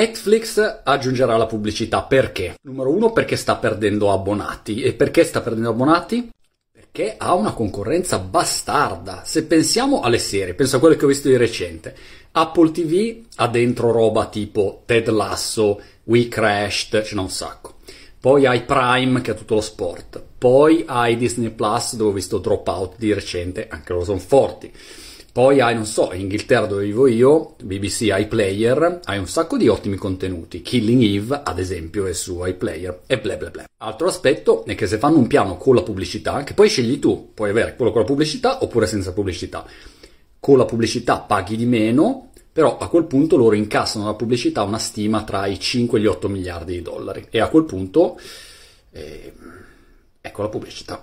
Netflix aggiungerà la pubblicità perché? Numero uno perché sta perdendo abbonati. E perché sta perdendo abbonati? Perché ha una concorrenza bastarda. Se pensiamo alle serie, penso a quelle che ho visto di recente. Apple TV ha dentro roba tipo Ted Lasso, We Crashed, ce n'è un sacco. Poi hai Prime che ha tutto lo sport. Poi hai Disney Plus dove ho visto Dropout di recente, anche loro sono forti. Poi hai, non so, in Inghilterra dove vivo io, BBC iPlayer, hai un sacco di ottimi contenuti. Killing Eve, ad esempio, è su iPlayer e bla bla bla. Altro aspetto è che se fanno un piano con la pubblicità, che poi scegli tu, puoi avere quello con la pubblicità oppure senza pubblicità. Con la pubblicità paghi di meno, però a quel punto loro incassano la pubblicità una stima tra i 5 e gli 8 miliardi di dollari. E a quel punto... Eh, ecco la pubblicità.